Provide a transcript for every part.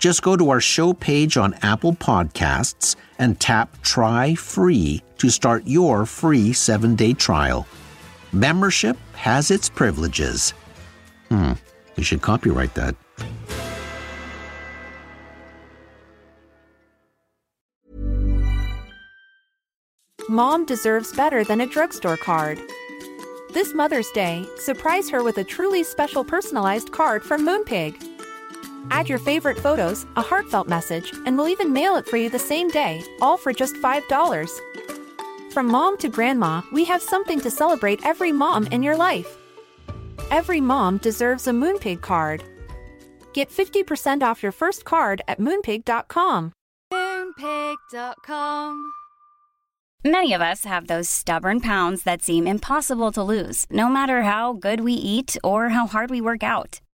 Just go to our show page on Apple Podcasts and tap Try Free to start your free seven day trial. Membership has its privileges. Hmm, you should copyright that. Mom deserves better than a drugstore card. This Mother's Day, surprise her with a truly special personalized card from Moonpig. Add your favorite photos, a heartfelt message, and we'll even mail it for you the same day, all for just $5. From mom to grandma, we have something to celebrate every mom in your life. Every mom deserves a Moonpig card. Get 50% off your first card at moonpig.com. Moonpig.com. Many of us have those stubborn pounds that seem impossible to lose, no matter how good we eat or how hard we work out.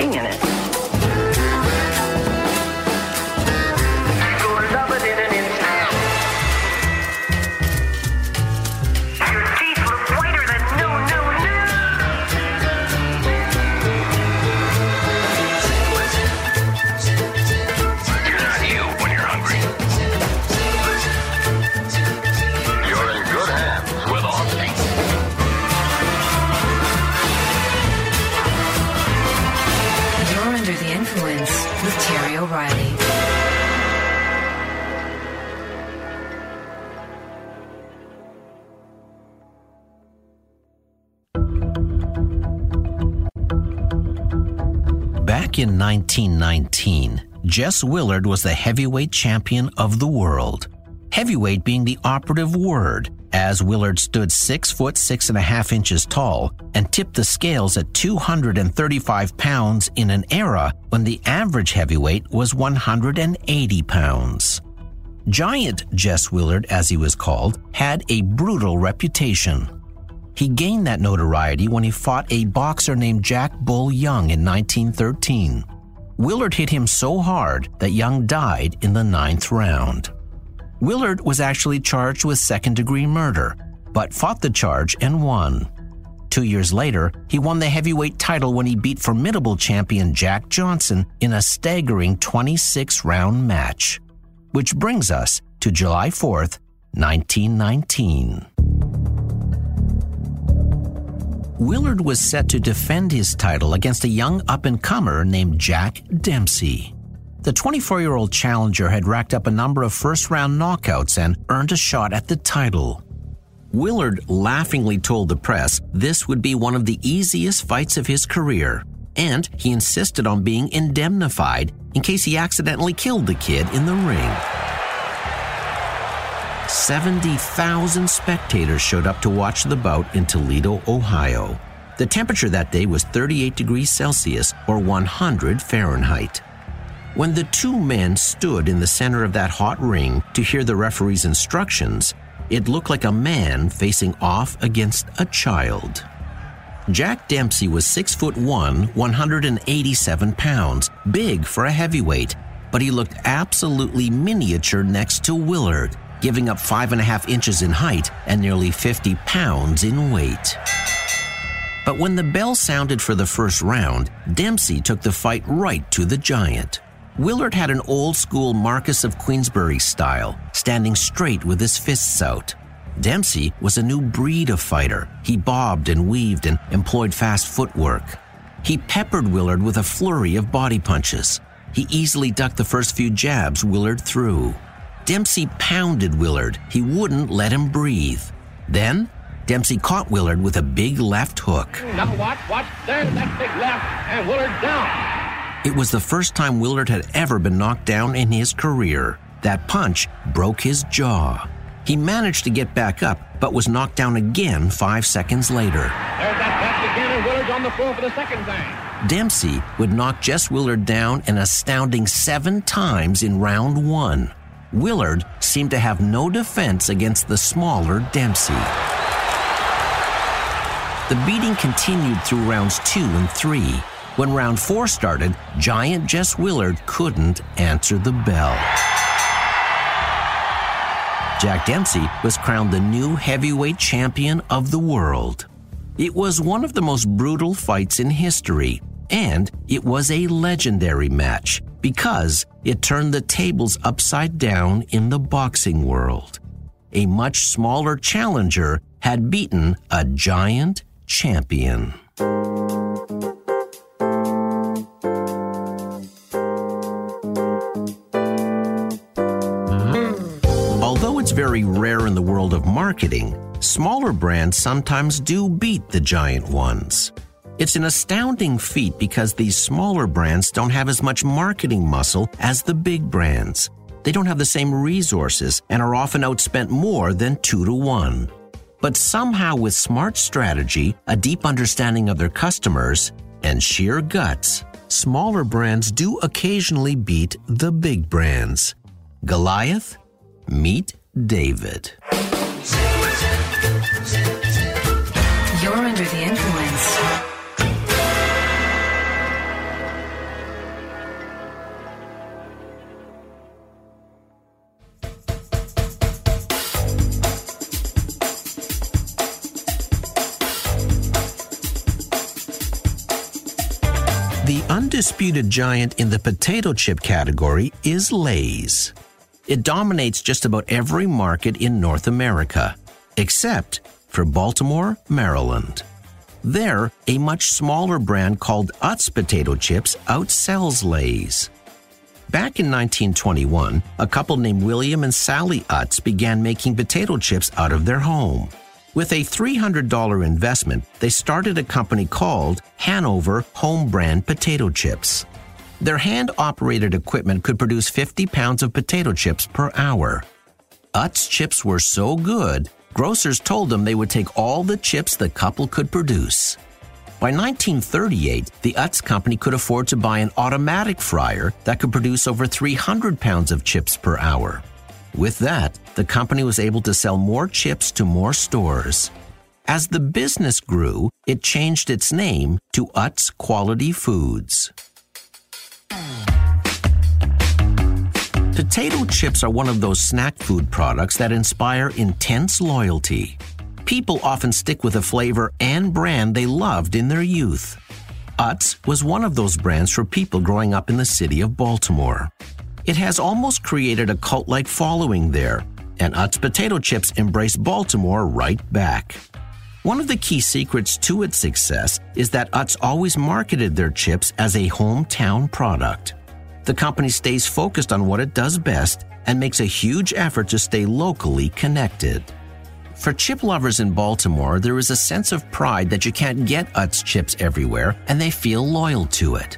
Soaking in it. Back in 1919, Jess Willard was the heavyweight champion of the world. Heavyweight being the operative word, as Willard stood six foot six and a half inches tall and tipped the scales at 235 pounds in an era when the average heavyweight was 180 pounds. Giant Jess Willard, as he was called, had a brutal reputation. He gained that notoriety when he fought a boxer named Jack Bull Young in 1913. Willard hit him so hard that Young died in the ninth round. Willard was actually charged with second degree murder, but fought the charge and won. Two years later, he won the heavyweight title when he beat formidable champion Jack Johnson in a staggering 26 round match. Which brings us to July 4th, 1919. Willard was set to defend his title against a young up and comer named Jack Dempsey. The 24 year old challenger had racked up a number of first round knockouts and earned a shot at the title. Willard laughingly told the press this would be one of the easiest fights of his career, and he insisted on being indemnified in case he accidentally killed the kid in the ring. 70,000 spectators showed up to watch the bout in Toledo, Ohio. The temperature that day was 38 degrees Celsius or 100 Fahrenheit. When the two men stood in the center of that hot ring to hear the referee's instructions, it looked like a man facing off against a child. Jack Dempsey was 6 foot 1, 187 pounds, big for a heavyweight, but he looked absolutely miniature next to Willard, giving up 5.5 inches in height and nearly 50 pounds in weight. But when the bell sounded for the first round, Dempsey took the fight right to the giant. Willard had an old school Marquess of Queensberry style, standing straight with his fists out. Dempsey was a new breed of fighter. He bobbed and weaved and employed fast footwork. He peppered Willard with a flurry of body punches. He easily ducked the first few jabs Willard threw. Dempsey pounded Willard. He wouldn't let him breathe. Then, Dempsey caught Willard with a big left hook. Now watch, watch. There's that big left, and Willard down. It was the first time Willard had ever been knocked down in his career. That punch broke his jaw. He managed to get back up, but was knocked down again five seconds later. There's that left again, and Willard's on the floor for the second time. Dempsey would knock Jess Willard down an astounding seven times in round one. Willard seemed to have no defense against the smaller Dempsey. The beating continued through rounds two and three. When round four started, giant Jess Willard couldn't answer the bell. Jack Dempsey was crowned the new heavyweight champion of the world. It was one of the most brutal fights in history, and it was a legendary match because it turned the tables upside down in the boxing world. A much smaller challenger had beaten a giant champion. Although it's very rare in the world of marketing, smaller brands sometimes do beat the giant ones. It's an astounding feat because these smaller brands don't have as much marketing muscle as the big brands. They don't have the same resources and are often outspent more than two to one. But somehow, with smart strategy, a deep understanding of their customers, and sheer guts, smaller brands do occasionally beat the big brands. Goliath, meet David. You're under the influence. Undisputed giant in the potato chip category is Lay's. It dominates just about every market in North America, except for Baltimore, Maryland. There, a much smaller brand called Utz potato chips outsells Lay's. Back in 1921, a couple named William and Sally Utz began making potato chips out of their home. With a $300 investment, they started a company called Hanover Home Brand Potato Chips. Their hand operated equipment could produce 50 pounds of potato chips per hour. Utz chips were so good, grocers told them they would take all the chips the couple could produce. By 1938, the Utz company could afford to buy an automatic fryer that could produce over 300 pounds of chips per hour. With that, the company was able to sell more chips to more stores. As the business grew, it changed its name to Utz Quality Foods. Potato chips are one of those snack food products that inspire intense loyalty. People often stick with a flavor and brand they loved in their youth. Utz was one of those brands for people growing up in the city of Baltimore. It has almost created a cult like following there, and Utz potato chips embrace Baltimore right back. One of the key secrets to its success is that Utz always marketed their chips as a hometown product. The company stays focused on what it does best and makes a huge effort to stay locally connected. For chip lovers in Baltimore, there is a sense of pride that you can't get Utz chips everywhere and they feel loyal to it.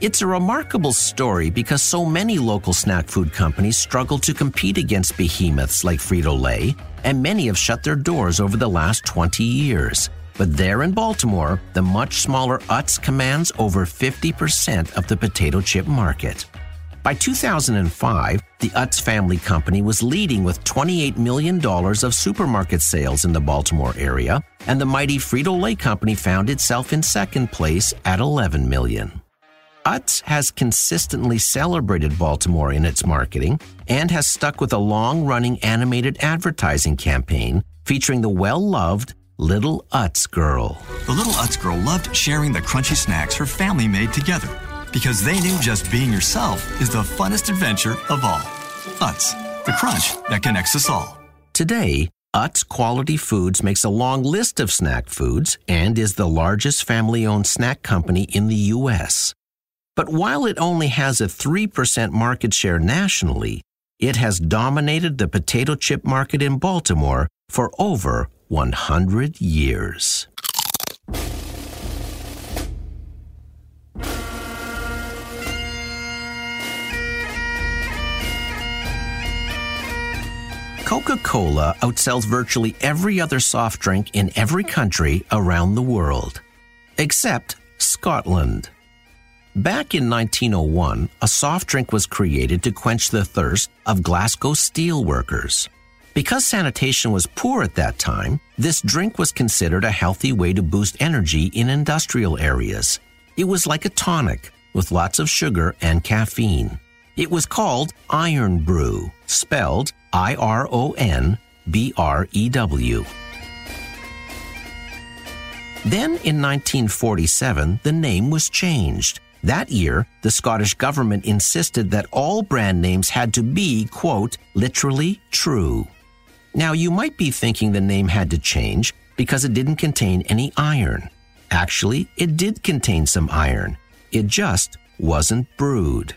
It's a remarkable story because so many local snack food companies struggle to compete against behemoths like Frito Lay, and many have shut their doors over the last 20 years. But there in Baltimore, the much smaller Utz commands over 50% of the potato chip market. By 2005, the Utz family company was leading with $28 million of supermarket sales in the Baltimore area, and the mighty Frito-Lay company found itself in second place at 11 million. Utz has consistently celebrated Baltimore in its marketing and has stuck with a long running animated advertising campaign featuring the well loved Little Utz Girl. The little Utz girl loved sharing the crunchy snacks her family made together because they knew just being yourself is the funnest adventure of all. Utz, the crunch that connects us all. Today, Utz Quality Foods makes a long list of snack foods and is the largest family owned snack company in the U.S. But while it only has a 3% market share nationally, it has dominated the potato chip market in Baltimore for over 100 years. Coca Cola outsells virtually every other soft drink in every country around the world, except Scotland. Back in 1901, a soft drink was created to quench the thirst of Glasgow steelworkers. Because sanitation was poor at that time, this drink was considered a healthy way to boost energy in industrial areas. It was like a tonic with lots of sugar and caffeine. It was called Iron Brew, spelled I R O N B R E W. Then in 1947, the name was changed. That year, the Scottish government insisted that all brand names had to be, quote, literally true. Now, you might be thinking the name had to change because it didn't contain any iron. Actually, it did contain some iron. It just wasn't brewed.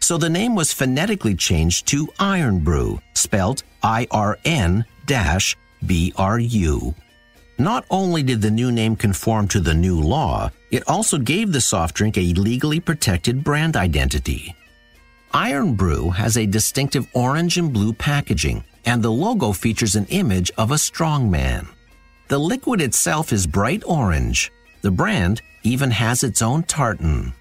So the name was phonetically changed to Irn-Bru, spelled I R N dash B R U. Not only did the new name conform to the new law, it also gave the soft drink a legally protected brand identity. Irn-Bru has a distinctive orange and blue packaging, and the logo features an image of a strongman. The liquid itself is bright orange. The brand even has its own tartan.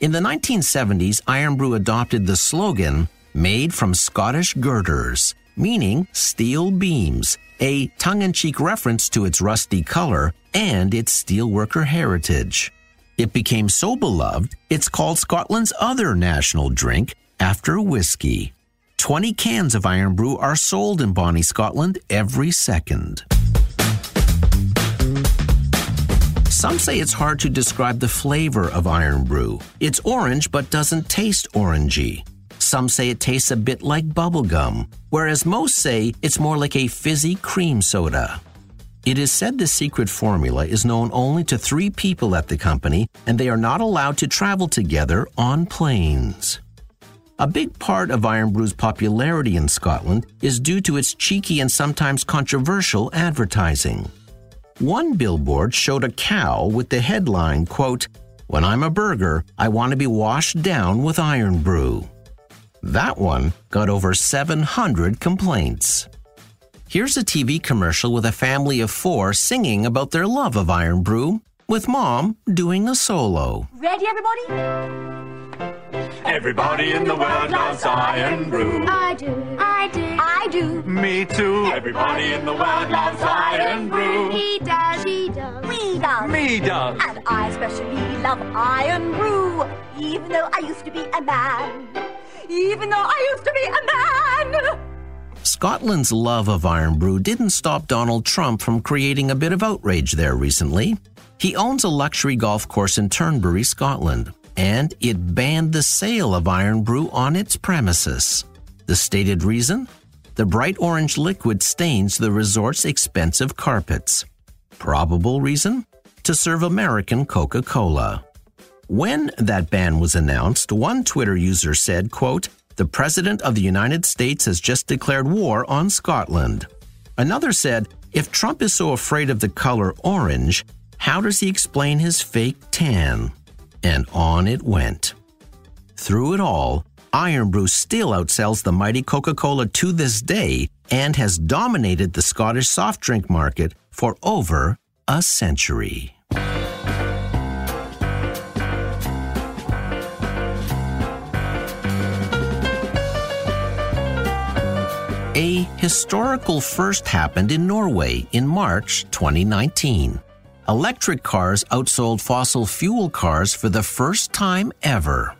In the 1970s, Irn-Bru adopted the slogan, made from Scottish girders, meaning steel beams, a tongue in cheek reference to its rusty color and its steelworker heritage. It became so beloved, it's called Scotland's other national drink after whiskey. 20 cans of Irn-Bru are sold in Bonnie, Scotland every second. Some say it's hard to describe the flavor of Irn-Bru. It's orange but doesn't taste orangey. Some say it tastes a bit like bubblegum, whereas most say it's more like a fizzy cream soda. It is said the secret formula is known only to three people at the company, and they are not allowed to travel together on planes. A big part of Irn-Bru's popularity in Scotland is due to its cheeky and sometimes controversial advertising. One billboard showed a cow with the headline, quote, When I'm a burger, I want to be washed down with Irn-Bru. That one got over 700 complaints. Here's a TV commercial with a family of four singing about their love of Irn-Bru, with mom doing a solo. Ready, everybody? Everybody in the world loves Irn-Bru. I do. I do. I do. Me too. Everybody in the world loves Iron Brew. He does. She does. We does. Me does. And I especially love Irn-Bru, even though I used to be a man. Even though I used to be a man. Scotland's love of Irn-Bru didn't stop Donald Trump from creating a bit of outrage there recently. He owns a luxury golf course in Turnberry, Scotland, and it banned the sale of Irn-Bru on its premises. The stated reason? The bright orange liquid stains the resort's expensive carpets. Probable reason? To serve American Coca Cola. When that ban was announced, one Twitter user said, quote, The President of the United States has just declared war on Scotland. Another said, If Trump is so afraid of the color orange, how does he explain his fake tan? And on it went. Through it all, Irn-Bru still outsells the mighty Coca Cola to this day and has dominated the Scottish soft drink market for over a century. A historical first happened in Norway in March 2019. Electric cars outsold fossil fuel cars for the first time ever.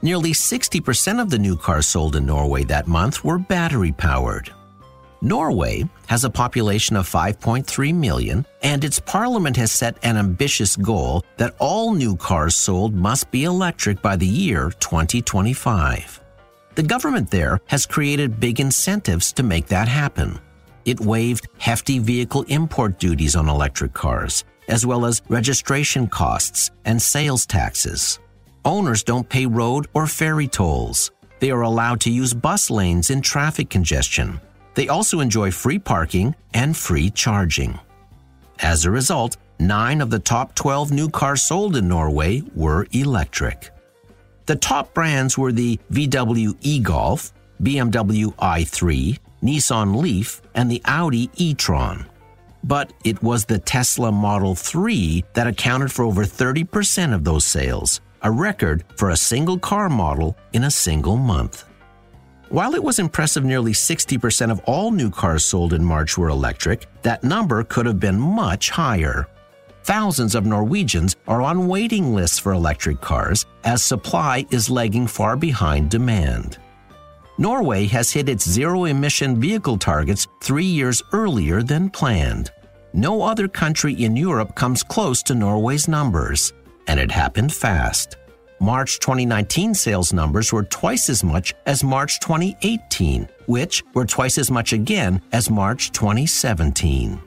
Nearly 60% of the new cars sold in Norway that month were battery powered. Norway has a population of 5.3 million, and its parliament has set an ambitious goal that all new cars sold must be electric by the year 2025. The government there has created big incentives to make that happen. It waived hefty vehicle import duties on electric cars, as well as registration costs and sales taxes. Owners don't pay road or ferry tolls. They are allowed to use bus lanes in traffic congestion. They also enjoy free parking and free charging. As a result, nine of the top 12 new cars sold in Norway were electric. The top brands were the VW e-Golf, BMW i3, Nissan Leaf, and the Audi e-tron. But it was the Tesla Model 3 that accounted for over 30% of those sales, a record for a single car model in a single month. While it was impressive nearly 60% of all new cars sold in March were electric, that number could have been much higher. Thousands of Norwegians are on waiting lists for electric cars as supply is lagging far behind demand. Norway has hit its zero emission vehicle targets three years earlier than planned. No other country in Europe comes close to Norway's numbers, and it happened fast. March 2019 sales numbers were twice as much as March 2018, which were twice as much again as March 2017.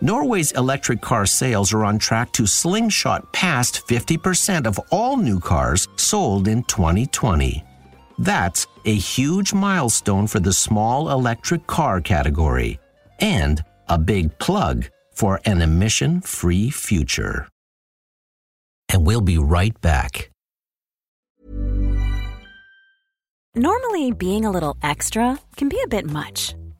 Norway's electric car sales are on track to slingshot past 50% of all new cars sold in 2020. That's a huge milestone for the small electric car category and a big plug for an emission free future. And we'll be right back. Normally, being a little extra can be a bit much,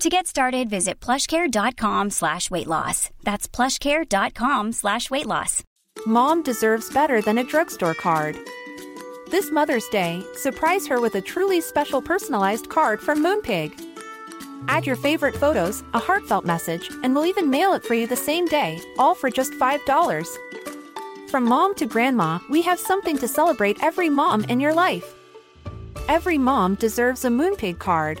To get started, visit plushcare.com slash weight loss. That's plushcare.com slash weight loss. Mom deserves better than a drugstore card. This Mother's Day, surprise her with a truly special personalized card from Moonpig. Add your favorite photos, a heartfelt message, and we'll even mail it for you the same day, all for just $5. From mom to grandma, we have something to celebrate every mom in your life. Every mom deserves a Moonpig card.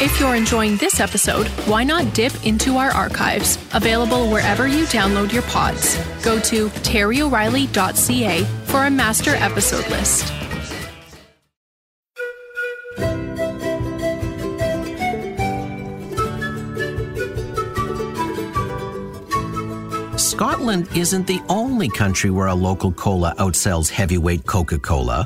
If you're enjoying this episode, why not dip into our archives, available wherever you download your pods. Go to terryoreilly.ca for a master episode list. Scotland isn't the only country where a local cola outsells heavyweight Coca Cola.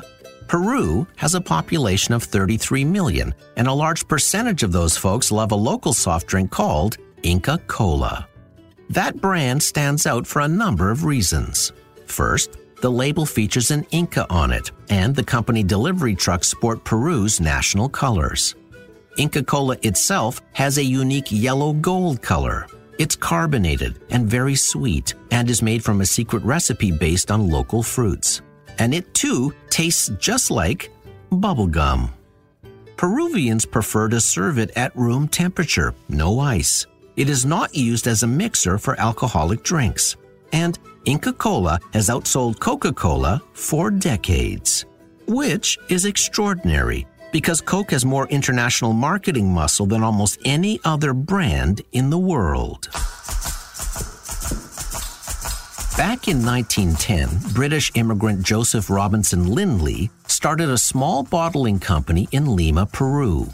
Peru has a population of 33 million, and a large percentage of those folks love a local soft drink called Inca Cola. That brand stands out for a number of reasons. First, the label features an Inca on it, and the company delivery trucks sport Peru's national colors. Inca Cola itself has a unique yellow gold color. It's carbonated and very sweet, and is made from a secret recipe based on local fruits and it too tastes just like bubblegum. Peruvians prefer to serve it at room temperature, no ice. It is not used as a mixer for alcoholic drinks. And Inca Cola has outsold Coca Cola for decades. Which is extraordinary because Coke has more international marketing muscle than almost any other brand in the world. Back in 1910, British immigrant Joseph Robinson Lindley started a small bottling company in Lima, Peru.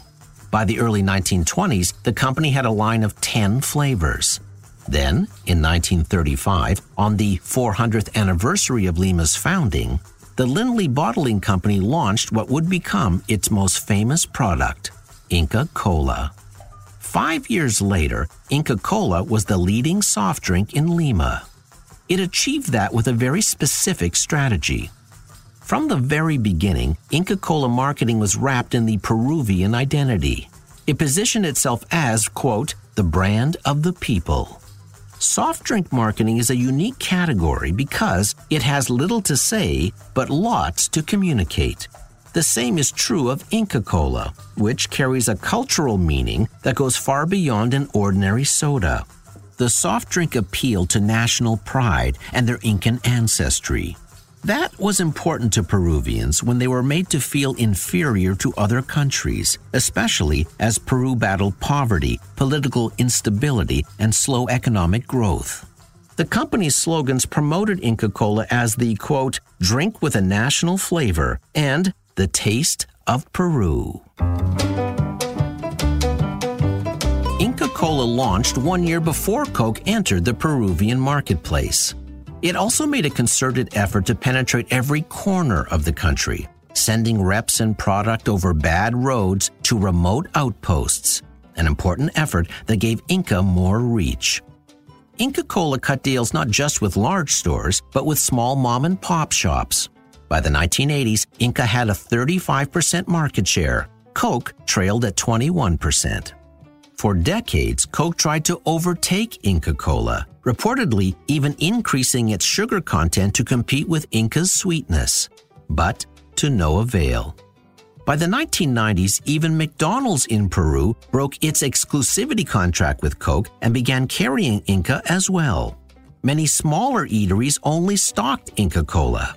By the early 1920s, the company had a line of 10 flavors. Then, in 1935, on the 400th anniversary of Lima's founding, the Lindley Bottling Company launched what would become its most famous product, Inca Cola. Five years later, Inca Cola was the leading soft drink in Lima. It achieved that with a very specific strategy. From the very beginning, Inca Cola marketing was wrapped in the Peruvian identity. It positioned itself as, quote, the brand of the people. Soft drink marketing is a unique category because it has little to say but lots to communicate. The same is true of Inca Cola, which carries a cultural meaning that goes far beyond an ordinary soda the soft drink appealed to national pride and their Incan ancestry. That was important to Peruvians when they were made to feel inferior to other countries, especially as Peru battled poverty, political instability, and slow economic growth. The company's slogans promoted Inca Cola as the quote, drink with a national flavor and the taste of Peru. Cola launched one year before Coke entered the Peruvian marketplace. It also made a concerted effort to penetrate every corner of the country, sending reps and product over bad roads to remote outposts, an important effort that gave Inca more reach. Inca Cola cut deals not just with large stores, but with small mom and pop shops. By the 1980s, Inca had a 35% market share. Coke trailed at 21%. For decades, Coke tried to overtake Inca Cola, reportedly even increasing its sugar content to compete with Inca's sweetness, but to no avail. By the 1990s, even McDonald's in Peru broke its exclusivity contract with Coke and began carrying Inca as well. Many smaller eateries only stocked Inca Cola.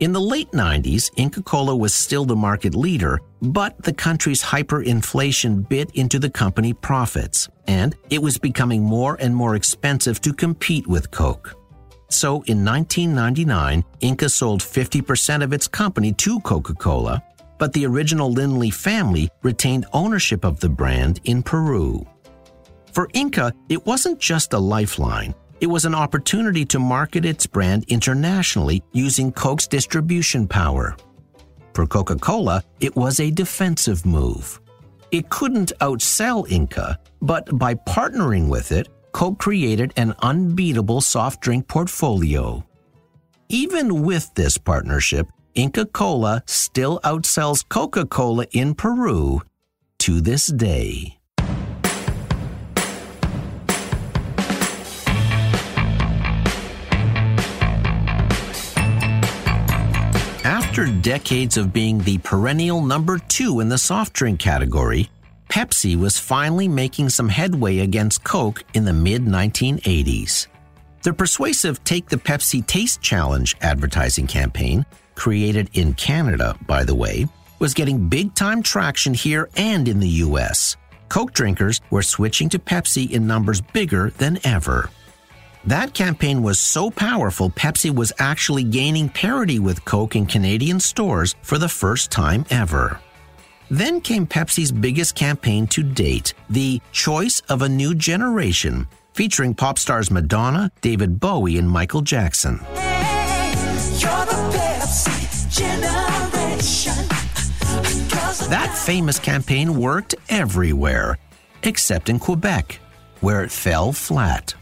In the late 90s, Inca Cola was still the market leader, but the country's hyperinflation bit into the company profits, and it was becoming more and more expensive to compete with Coke. So in 1999, Inca sold 50% of its company to Coca Cola, but the original Lindley family retained ownership of the brand in Peru. For Inca, it wasn't just a lifeline, it was an opportunity to market its brand internationally using Coke's distribution power. For Coca Cola, it was a defensive move. It couldn't outsell Inca, but by partnering with it, Coke created an unbeatable soft drink portfolio. Even with this partnership, Inca Cola still outsells Coca Cola in Peru to this day. After decades of being the perennial number two in the soft drink category, Pepsi was finally making some headway against Coke in the mid 1980s. The persuasive Take the Pepsi Taste Challenge advertising campaign, created in Canada, by the way, was getting big time traction here and in the US. Coke drinkers were switching to Pepsi in numbers bigger than ever. That campaign was so powerful, Pepsi was actually gaining parity with Coke in Canadian stores for the first time ever. Then came Pepsi's biggest campaign to date, the Choice of a New Generation, featuring pop stars Madonna, David Bowie, and Michael Jackson. Hey, That famous campaign worked everywhere, except in Quebec, where it fell flat.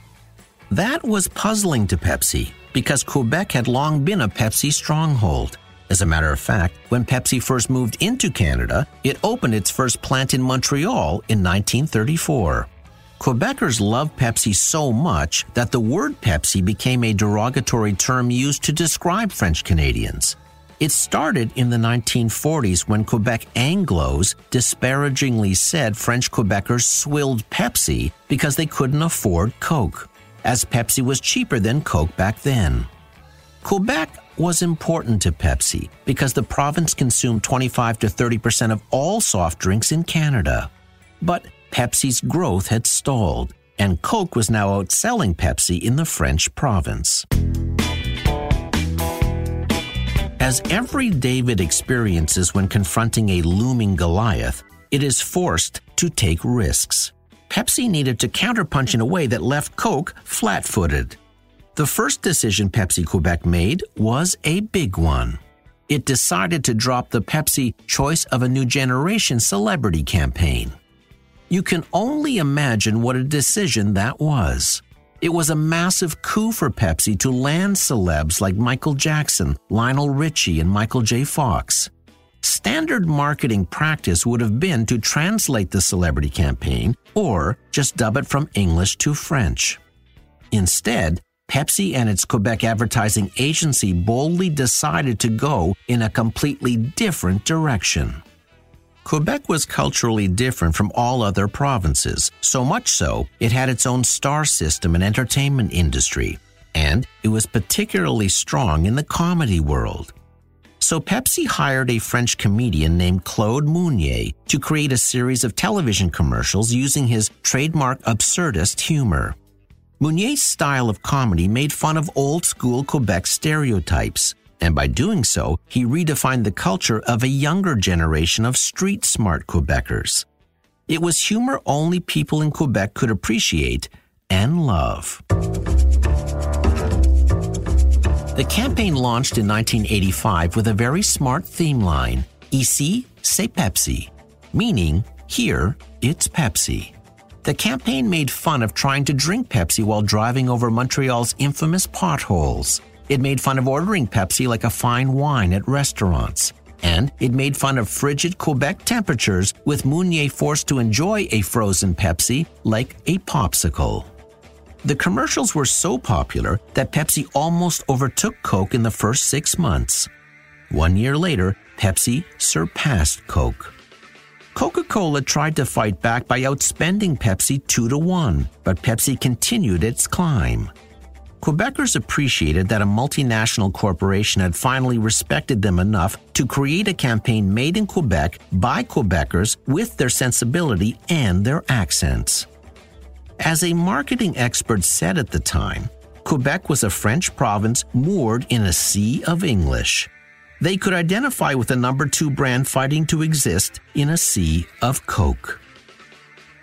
That was puzzling to Pepsi because Quebec had long been a Pepsi stronghold. As a matter of fact, when Pepsi first moved into Canada, it opened its first plant in Montreal in 1934. Quebecers loved Pepsi so much that the word Pepsi became a derogatory term used to describe French Canadians. It started in the 1940s when Quebec Anglos disparagingly said French Quebecers swilled Pepsi because they couldn't afford Coke, as Pepsi was cheaper than Coke back then. Quebec was important to Pepsi because the province consumed 25 to 30 percent of all soft drinks in Canada. But Pepsi's growth had stalled, and Coke was now outselling Pepsi in the French province. As every David experiences when confronting a looming Goliath, it is forced to take risks. Pepsi needed to counterpunch in a way that left Coke flat footed. The first decision Pepsi Quebec made was a big one. It decided to drop the Pepsi Choice of a New Generation celebrity campaign. You can only imagine what a decision that was. It was a massive coup for Pepsi to land celebs like Michael Jackson, Lionel Richie, and Michael J. Fox. Standard marketing practice would have been to translate the celebrity campaign or just dub it from English to French. Instead, Pepsi and its Quebec advertising agency boldly decided to go in a completely different direction. Quebec was culturally different from all other provinces, so much so it had its own star system and entertainment industry, and it was particularly strong in the comedy world. So Pepsi hired a French comedian named Claude Meunier to create a series of television commercials using his trademark absurdist humor. Meunier's style of comedy made fun of old school Quebec stereotypes, and by doing so, he redefined the culture of a younger generation of street smart Quebecers. It was humor only people in Quebec could appreciate and love. The campaign launched in 1985 with a very smart theme line Ici, c'est Pepsi, meaning here, it's Pepsi. The campaign made fun of trying to drink Pepsi while driving over Montreal's infamous potholes. It made fun of ordering Pepsi like a fine wine at restaurants. And it made fun of frigid Quebec temperatures, with Meunier forced to enjoy a frozen Pepsi like a popsicle. The commercials were so popular that Pepsi almost overtook Coke in the first six months. One year later, Pepsi surpassed Coke. Coca Cola tried to fight back by outspending Pepsi 2 to 1, but Pepsi continued its climb. Quebecers appreciated that a multinational corporation had finally respected them enough to create a campaign made in Quebec by Quebecers with their sensibility and their accents. As a marketing expert said at the time, Quebec was a French province moored in a sea of English. They could identify with the number two brand fighting to exist in a sea of Coke.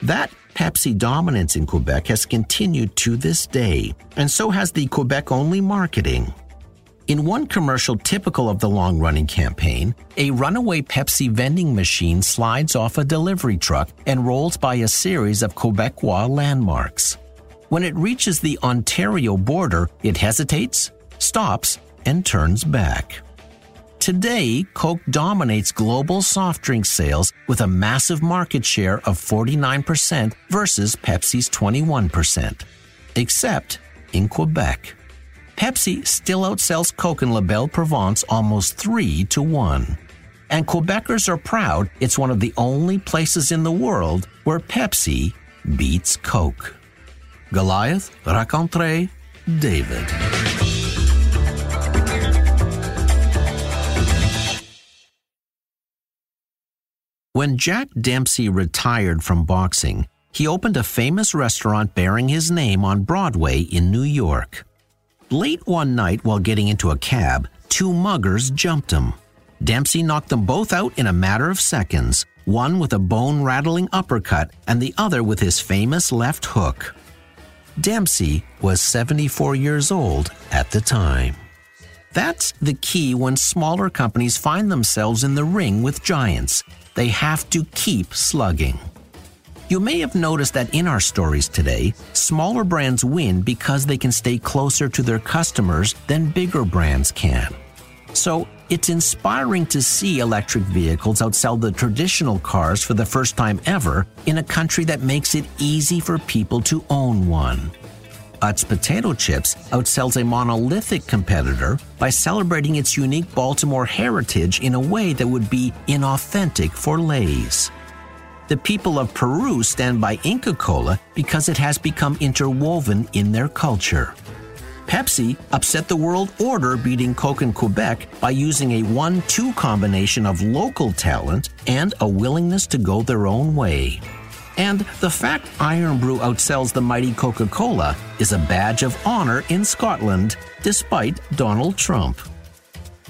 That Pepsi dominance in Quebec has continued to this day, and so has the Quebec only marketing. In one commercial typical of the long running campaign, a runaway Pepsi vending machine slides off a delivery truck and rolls by a series of Quebecois landmarks. When it reaches the Ontario border, it hesitates, stops, and turns back. Today, Coke dominates global soft drink sales with a massive market share of 49% versus Pepsi's 21%. Except in Quebec. Pepsi still outsells Coke and La Belle Province almost 3 to 1. And Quebecers are proud it's one of the only places in the world where Pepsi beats Coke. Goliath, Racontre, David. When Jack Dempsey retired from boxing, he opened a famous restaurant bearing his name on Broadway in New York. Late one night while getting into a cab, two muggers jumped him. Dempsey knocked them both out in a matter of seconds, one with a bone rattling uppercut and the other with his famous left hook. Dempsey was 74 years old at the time. That's the key when smaller companies find themselves in the ring with giants. They have to keep slugging. You may have noticed that in our stories today, smaller brands win because they can stay closer to their customers than bigger brands can. So it's inspiring to see electric vehicles outsell the traditional cars for the first time ever in a country that makes it easy for people to own one. Utz Potato Chips outsells a monolithic competitor by celebrating its unique Baltimore heritage in a way that would be inauthentic for Lay's. The people of Peru stand by Inca Cola because it has become interwoven in their culture. Pepsi upset the world order beating Coke in Quebec by using a 1 2 combination of local talent and a willingness to go their own way. And the fact Irn-Bru outsells the mighty Coca Cola is a badge of honor in Scotland, despite Donald Trump.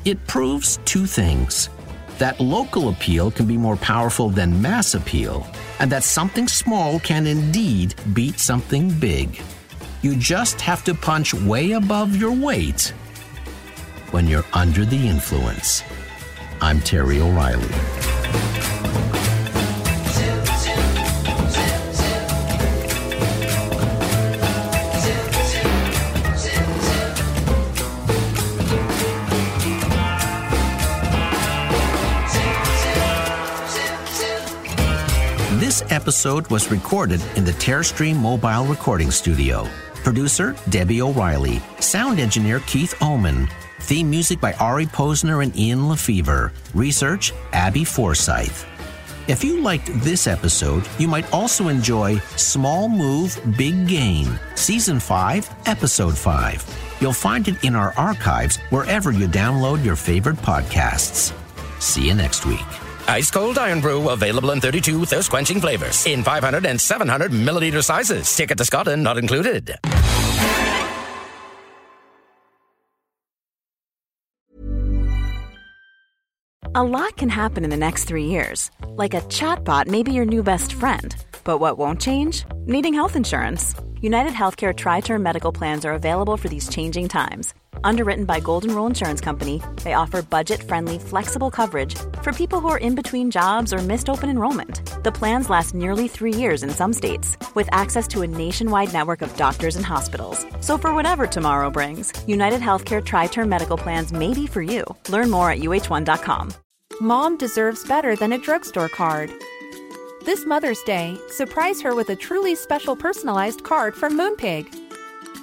It proves two things that local appeal can be more powerful than mass appeal, and that something small can indeed beat something big. You just have to punch way above your weight when you're under the influence. I'm Terry O'Reilly. This episode was recorded in the Terrestream Mobile Recording Studio. Producer Debbie O'Reilly. Sound engineer Keith Oman. Theme music by Ari Posner and Ian LeFeuvre. Research Abby Forsyth. If you liked this episode, you might also enjoy Small Move, Big Gain, Season 5, Episode 5. You'll find it in our archives wherever you download your favorite podcasts. See you next week. Ice cold Irn-Bru, available in 32 thirst quenching flavors in 500 and 700 milliliter sizes. Ticket to Scotland not included. A lot can happen in the next three years. Like a chatbot may be your new best friend. But what won't change? Needing health insurance. United Healthcare Tri Term Medical Plans are available for these changing times Underwritten by Golden Rule Insurance Company, they offer budget-friendly, flexible coverage for people who are in between jobs or missed open enrollment. The plans last nearly three years in some states, with access to a nationwide network of doctors and hospitals. So for whatever tomorrow brings, United Healthcare Tri-Term Medical Plans may be for you. Learn more at uh1.com. Mom deserves better than a drugstore card. This Mother's Day, surprise her with a truly special personalized card from Moonpig.